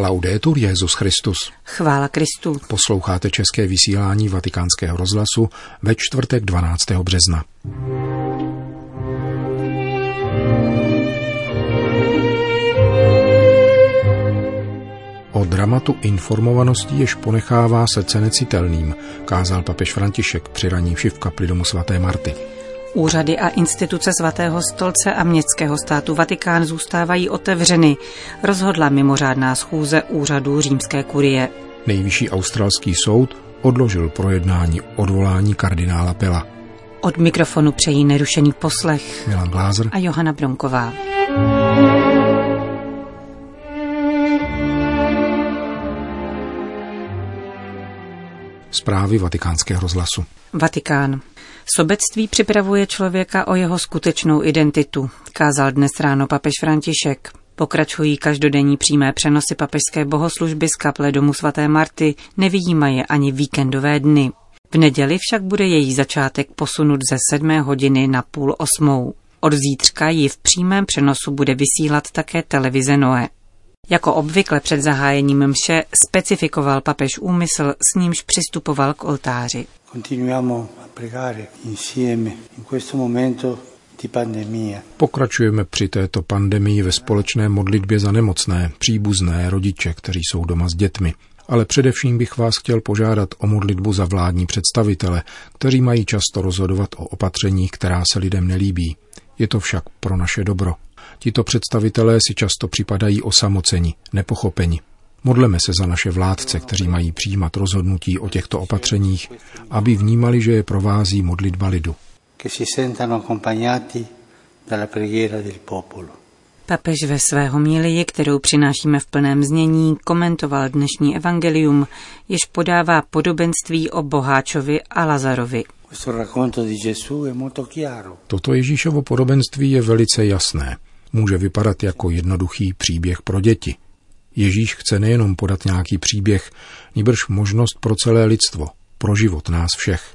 Laudetur Jezus Christus. Chvála Kristu. Posloucháte české vysílání Vatikánského rozhlasu ve čtvrtek 12. března. O dramatu informovanosti jež ponechává srdce necitelným, kázal papež František při raní v kapli domu svaté Marty. Úřady a instituce svatého stolce a městského státu Vatikán zůstávají otevřeny, rozhodla mimořádná schůze úřadu římské kurie. Nejvyšší australský soud odložil projednání odvolání kardinála Pela. Od mikrofonu přejí nerušený poslech Milan Glázer a Johana Bronková. Zprávy vatikánského rozhlasu. Vatikán. Sobectví připravuje člověka o jeho skutečnou identitu, kázal dnes ráno papež František. Pokračují každodenní přímé přenosy papežské bohoslužby z kaple domu svaté Marty, nevyjímaje ani víkendové dny. V neděli však bude její začátek posunut ze sedmé hodiny na půl osmou. Od zítřka ji v přímém přenosu bude vysílat také televize Noe. Jako obvykle před zahájením mše specifikoval papež úmysl, s nímž přistupoval k oltáři. Pokračujeme při této pandemii ve společné modlitbě za nemocné, příbuzné, rodiče, kteří jsou doma s dětmi. Ale především bych vás chtěl požádat o modlitbu za vládní představitele, kteří mají často rozhodovat o opatřeních, která se lidem nelíbí. Je to však pro naše dobro. Tito představitelé si často připadají osamoceni, nepochopeni. Modleme se za naše vládce, kteří mají přijímat rozhodnutí o těchto opatřeních, aby vnímali, že je provází modlitba lidu. Papež ve své homílii, kterou přinášíme v plném znění, komentoval dnešní evangelium, jež podává podobenství o Boháčovi a Lazarovi. Toto Ježíšovo podobenství je velice jasné. Může vypadat jako jednoduchý příběh pro děti. Ježíš chce nejenom podat nějaký příběh, níbrž možnost pro celé lidstvo, pro život nás všech.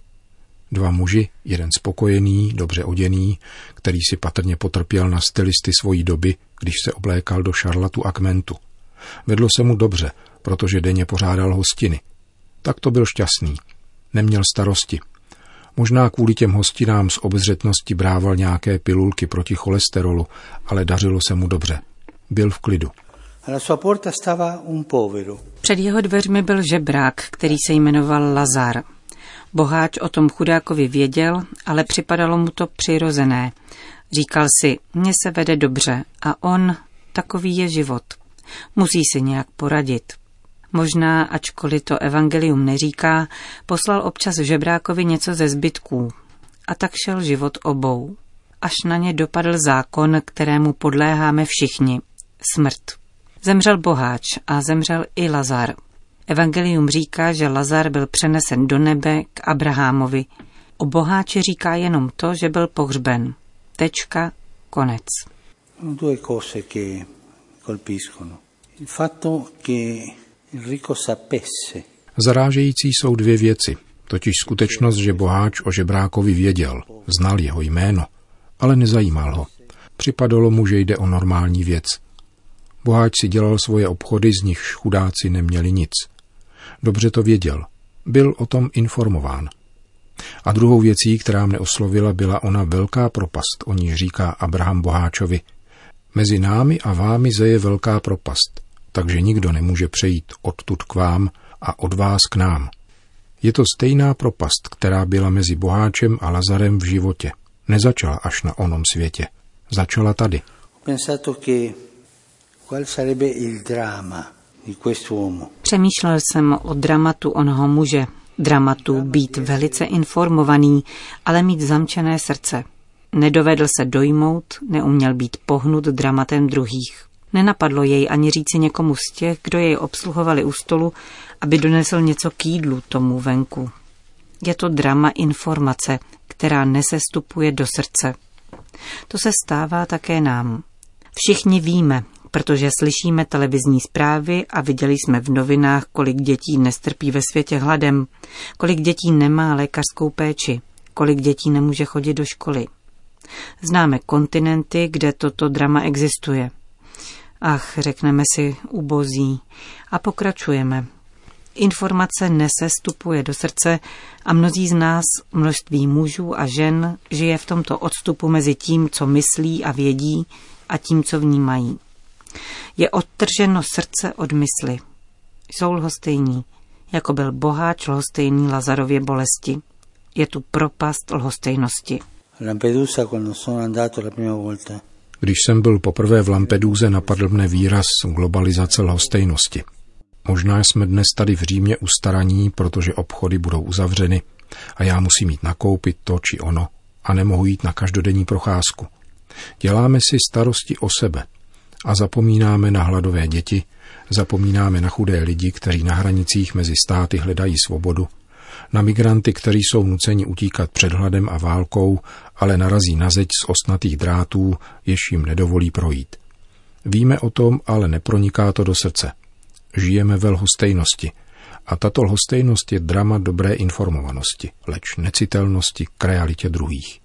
Dva muži, jeden spokojený, dobře oděný, který si patrně potrpěl na stylisty svojí doby, když se oblékal do šarlatu a kmentu. Vedlo se mu dobře, protože denně pořádal hostiny. Tak to byl šťastný. Neměl starosti. Možná kvůli těm hostinám z obezřetnosti brával nějaké pilulky proti cholesterolu, ale dařilo se mu dobře. Byl v klidu. Před jeho dveřmi byl žebrák, který se jmenoval Lazar. Boháč o tom chudákovi věděl, ale připadalo mu to přirozené. Říkal si, mně se vede dobře a on, takový je život. Musí si nějak poradit. Možná, ačkoliv to evangelium neříká, poslal občas žebrákovi něco ze zbytků. A tak šel život obou. Až na ně dopadl zákon, kterému podléháme všichni. Smrt. Zemřel boháč a zemřel i Lazar. Evangelium říká, že Lazar byl přenesen do nebe k Abrahamovi. O boháči říká jenom to, že byl pohřben. Tečka, konec. Due cose che colpiscono. Il fatto che Enrico sapesse. Zarážející jsou dvě věci, totiž skutečnost, že boháč o žebrákovi věděl, znal jeho jméno, ale nezajímal ho. Připadalo mu, že jde o normální věc. Boháč si dělal svoje obchody, z nichž chudáci neměli nic. Dobře to věděl. Byl o tom informován. A druhou věcí, která mne oslovila, byla ona velká propast, o níž říká Abraham Boháčovi. Mezi námi a vámi zeje velká propast, takže nikdo nemůže přejít odtud k vám a od vás k nám. Je to stejná propast, která byla mezi Boháčem a Lazarem v životě. Nezačala až na onom světě. Začala tady. Přemýšlel jsem o dramatu onoho muže. Dramatu být velice informovaný, ale mít zamčené srdce. Nedovedl se dojmout, neuměl být pohnut dramatem druhých. Nenapadlo jej ani říci někomu z těch, kdo jej obsluhovali u stolu, aby donesl něco k jídlu tomu venku. Je to drama informace, která nesestupuje do srdce. To se stává také nám. Všichni víme, protože slyšíme televizní zprávy a viděli jsme v novinách, kolik dětí nestrpí ve světě hladem, kolik dětí nemá lékařskou péči, kolik dětí nemůže chodit do školy. Známe kontinenty, kde toto drama existuje – Ach, řekneme si ubozí a pokračujeme. Informace nesestupuje do srdce a mnozí z nás, množství mužů a žen, žije v tomto odstupu mezi tím, co myslí a vědí, a tím, co vnímají. Je odtrženo srdce od mysli. Jsou lhostejní, jako byl boháč lhostejný Lazarově bolesti. Je tu propast lhostejnosti. Lampedusa, quando sono andato la prima volta, Když jsem byl poprvé v Lampeduze, napadl mne výraz globalizace lhostejnosti. Možná jsme dnes tady v Římě ustaraní, protože obchody budou uzavřeny a já musím jít nakoupit to či ono a nemohu jít na každodenní procházku. Děláme si starosti o sebe a zapomínáme na hladové děti, zapomínáme na chudé lidi, kteří na hranicích mezi státy hledají svobodu, na migranty, kteří jsou nuceni utíkat před hladem a válkou, ale narazí na zeď z osnatých drátů, jež jim nedovolí projít. Víme o tom, ale neproniká to do srdce. Žijeme ve lhostejnosti. A tato lhostejnost je drama dobré informovanosti, leč necitelnosti k realitě druhých.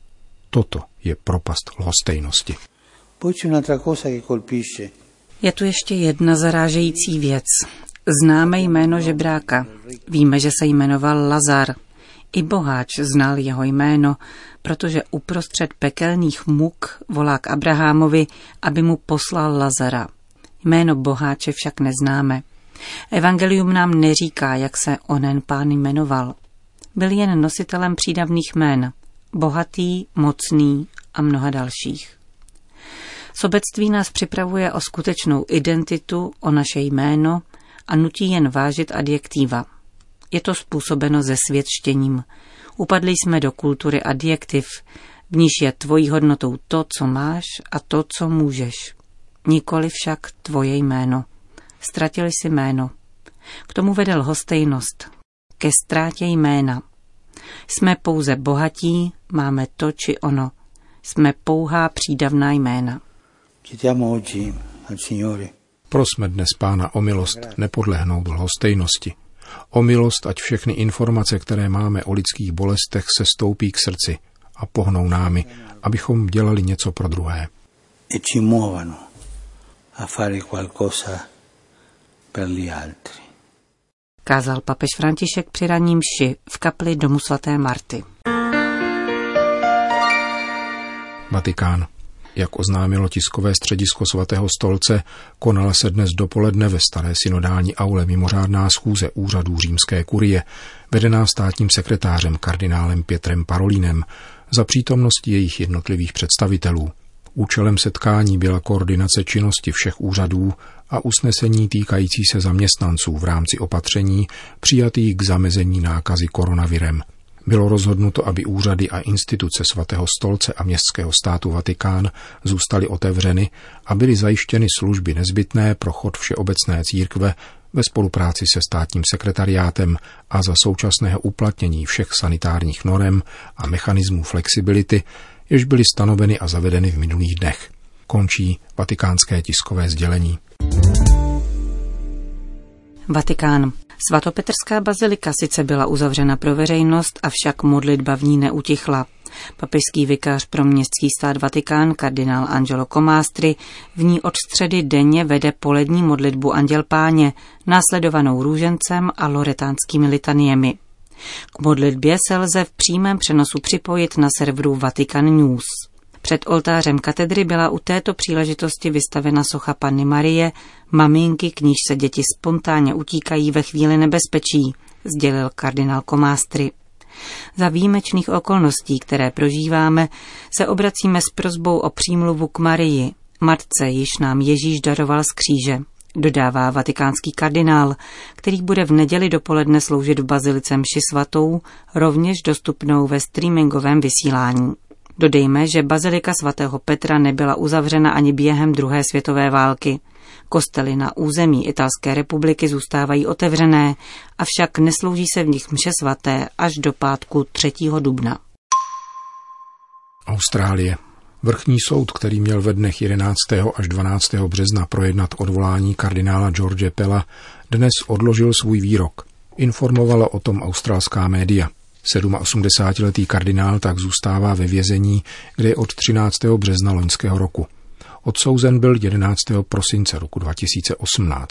Toto je propast lhostejnosti. Je tu ještě jedna zarážející věc. Známe jméno žebráka. Víme, že se jmenoval Lazar. I boháč znal jeho jméno, protože uprostřed pekelných muk volá k Abrahamovi, aby mu poslal Lazara. Jméno boháče však neznáme. Evangelium nám neříká, jak se onen pán jmenoval. Byl jen nositelem přídavných jmén. Bohatý, mocný a mnoha dalších. Sobectví nás připravuje o skutečnou identitu, o naše jméno a nutí jen vážit adjektiva. Je to způsobeno ze světštěním. Upadli jsme do kultury adjektiv, v níž je tvojí hodnotou to, co máš a to, co můžeš. Nikoli však tvoje jméno. Ztratili si jméno. K tomu vede lhostejnost. Ke ztrátě jména. Jsme pouze bohatí, máme to či ono. Jsme pouhá přídavná jména. Prosme dnes pána o milost nepodlehnout lhostejnosti. O milost, ať všechny informace, které máme o lidských bolestech, se stoupí k srdci a pohnou námi, abychom dělali něco pro druhé. e ci muovano a fare qualcosa per gli altri. Kázal papež František při raním mši v kapli domu svaté Marty. Vatikán. Jak oznámilo tiskové středisko svatého stolce, konala se dnes dopoledne ve staré synodální aule mimořádná schůze úřadů římské kurie, vedená státním sekretářem kardinálem Pietrem Parolínem, za přítomnosti jejich jednotlivých představitelů. Účelem setkání byla koordinace činnosti všech úřadů a usnesení týkající se zaměstnanců v rámci opatření přijatých k zamezení nákazy koronavirem. Bylo rozhodnuto, aby úřady a instituce svatého stolce a městského státu Vatikán zůstaly otevřeny a byly zajištěny služby nezbytné pro chod všeobecné církve ve spolupráci se státním sekretariátem a za současného uplatnění všech sanitárních norem a mechanismů flexibility, jež byly stanoveny a zavedeny v minulých dnech. Končí vatikánské tiskové sdělení. Vatikán. Svatopetrská bazilika sice byla uzavřena pro veřejnost, avšak modlitba v ní neutichla. Papežský vikář pro městský stát Vatikán, kardinál Angelo Comastri, v ní od středy denně vede polední modlitbu Anděl Páně, následovanou růžencem a loretánskými litaniemi. K modlitbě se lze v přímém přenosu připojit na serveru Vatican News. Před oltářem katedry byla u této příležitosti vystavena socha Panny Marie, maminky, k níž se děti spontánně utíkají ve chvíli nebezpečí, sdělil kardinál Komástry. Za výjimečných okolností, které prožíváme, se obracíme s prozbou o přímluvu k Marii, matce, již nám Ježíš daroval z kříže, dodává vatikánský kardinál, který bude v neděli dopoledne sloužit v bazilice mši svatou, rovněž dostupnou ve streamingovém vysílání. Dodejme, že bazilika svatého Petra nebyla uzavřena ani během druhé světové války. Kostely na území Italské republiky zůstávají otevřené, avšak neslouží se v nich mše svaté až do pátku 3. dubna. Austrálie. Vrchní soud, který měl ve dnech 11. až 12. března projednat odvolání kardinála George Pella, dnes odložil svůj výrok. Informovala o tom australská média. 87-letý kardinál tak zůstává ve vězení, kde je od 13. března loňského roku. Odsouzen byl 11. prosince roku 2018.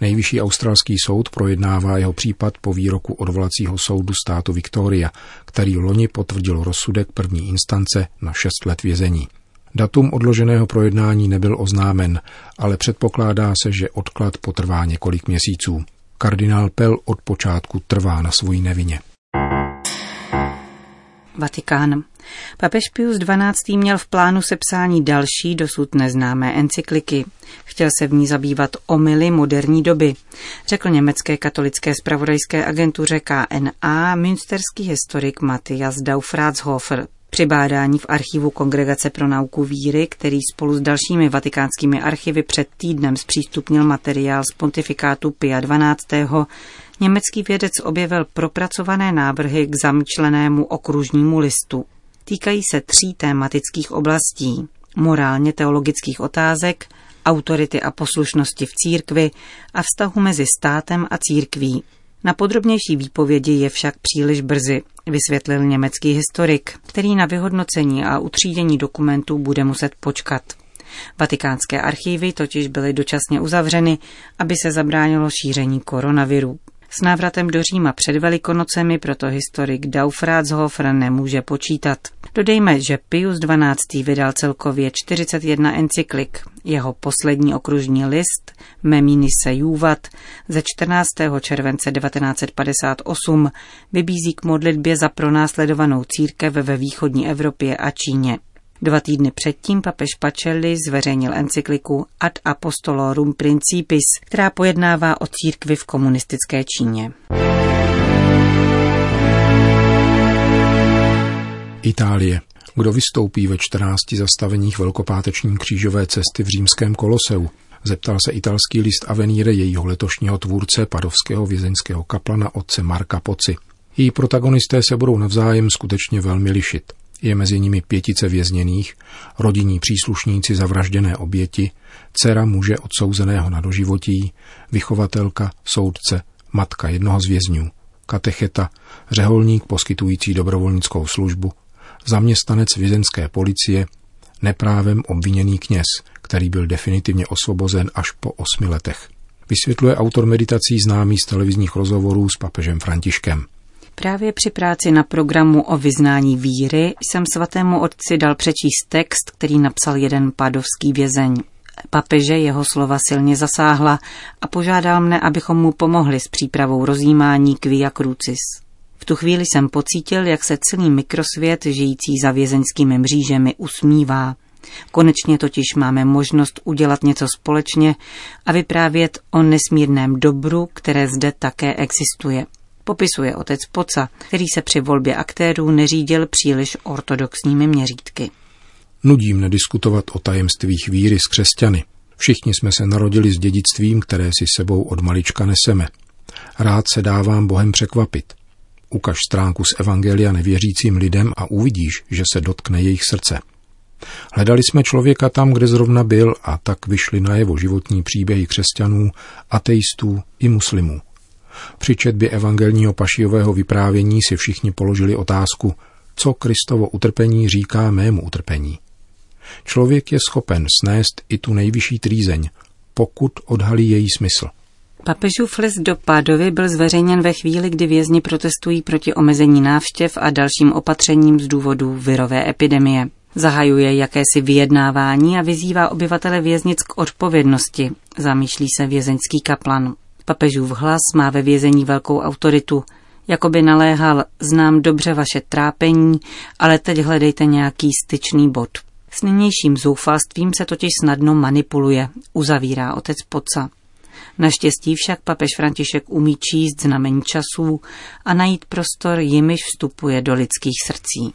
Nejvyšší australský soud projednává jeho případ po výroku odvolacího soudu státu Victoria, který loni potvrdil rozsudek první instance na 6 let vězení. Datum odloženého projednání nebyl oznámen, ale předpokládá se, že odklad potrvá několik měsíců. Kardinál Pell od počátku trvá na svojí nevině. Vatikán. Papež Pius XII. měl v plánu sepsání další, dosud neznámé encykliky. Chtěl se v ní zabývat omily moderní doby, řekl německé katolické spravodajské agentuře KNA münsterský historik Matthias Daufratshofer. Při bádání v archivu Kongregace pro nauku víry, který spolu s dalšími vatikánskými archivy před týdnem zpřístupnil materiál z pontifikátu Pia XII., německý vědec objevil propracované návrhy k zamčlenému okružnímu listu. Týkají se tří tématických oblastí. Morálně teologických otázek, autority a poslušnosti v církvi a vztahu mezi státem a církví. Na podrobnější výpovědi je však příliš brzy, vysvětlil německý historik, který na vyhodnocení a utřídění dokumentů bude muset počkat. Vatikánské archívy totiž byly dočasně uzavřeny, aby se zabránilo šíření koronaviru. S návratem do Říma před Velikonocemi proto historik Daufratshofer nemůže počítat. Dodejme, že Pius XII. vydal celkově 41 encyklik. Jeho poslední okružní list Meminisse Juvat ze 14. července 1958 vybízí k modlitbě za pronásledovanou církev ve východní Evropě a Číně. Dva týdny předtím papež Pacelli zveřejnil encykliku Ad Apostolorum Principis, která pojednává o církvi v komunistické Číně. Itálie. Kdo vystoupí ve 14 zastaveních velkopáteční křížové cesty v římském koloseu? Zeptal se italský list Avenire jejího letošního tvůrce, padovského vězeňského kaplana otce Marka Poci. Její protagonisté se budou navzájem skutečně velmi lišit. Je mezi nimi pětice vězněných, rodinní příslušníci zavražděné oběti, dcera muže odsouzeného na doživotí, vychovatelka, soudce, matka jednoho z vězňů, katecheta, řeholník poskytující dobrovolnickou službu, zaměstnanec vězenské policie, neprávem obviněný kněz, který byl definitivně osvobozen až po osmi letech. Vysvětluje autor meditací známý z televizních rozhovorů s papežem Františkem. Právě při práci na programu o vyznání víry jsem svatému otci dal přečíst text, který napsal jeden padovský vězeň. Papeže jeho slova silně zasáhla a požádal mne, abychom mu pomohli s přípravou rozjímání k Via Crucis. V tu chvíli jsem pocítil, jak se celý mikrosvět žijící za vězeňskými mřížemi usmívá. Konečně totiž máme možnost udělat něco společně a vyprávět o nesmírném dobru, které zde také existuje popisuje otec Poca, který se při volbě aktérů neřídil příliš ortodoxními měřítky. Nudím nediskutovat o tajemstvích víry s křesťany. Všichni jsme se narodili s dědictvím, které si sebou od malička neseme. Rád se dávám Bohem překvapit. Ukaž stránku z Evangelia nevěřícím lidem a uvidíš, že se dotkne jejich srdce. Hledali jsme člověka tam, kde zrovna byl a tak vyšly na jeho životní příběhy křesťanů, ateistů i muslimů. Při četbě evangelního pašijového vyprávění si všichni položili otázku, co Kristovo utrpení říká mému utrpení. Člověk je schopen snést i tu nejvyšší trýzeň, pokud odhalí její smysl. Papežův list do Pádovy byl zveřejněn ve chvíli, kdy vězni protestují proti omezení návštěv a dalším opatřením z důvodu virové epidemie. Zahajuje jakési vyjednávání a vyzývá obyvatele věznic k odpovědnosti, zamýšlí se vězeňský kaplan. Papežův hlas má ve vězení velkou autoritu. Jakoby naléhal, znám dobře vaše trápení, ale teď hledejte nějaký styčný bod. S nynějším zoufalstvím se totiž snadno manipuluje, uzavírá otec Poca. Naštěstí však papež František umí číst znamení časů a najít prostor, jimiž vstupuje do lidských srdcí.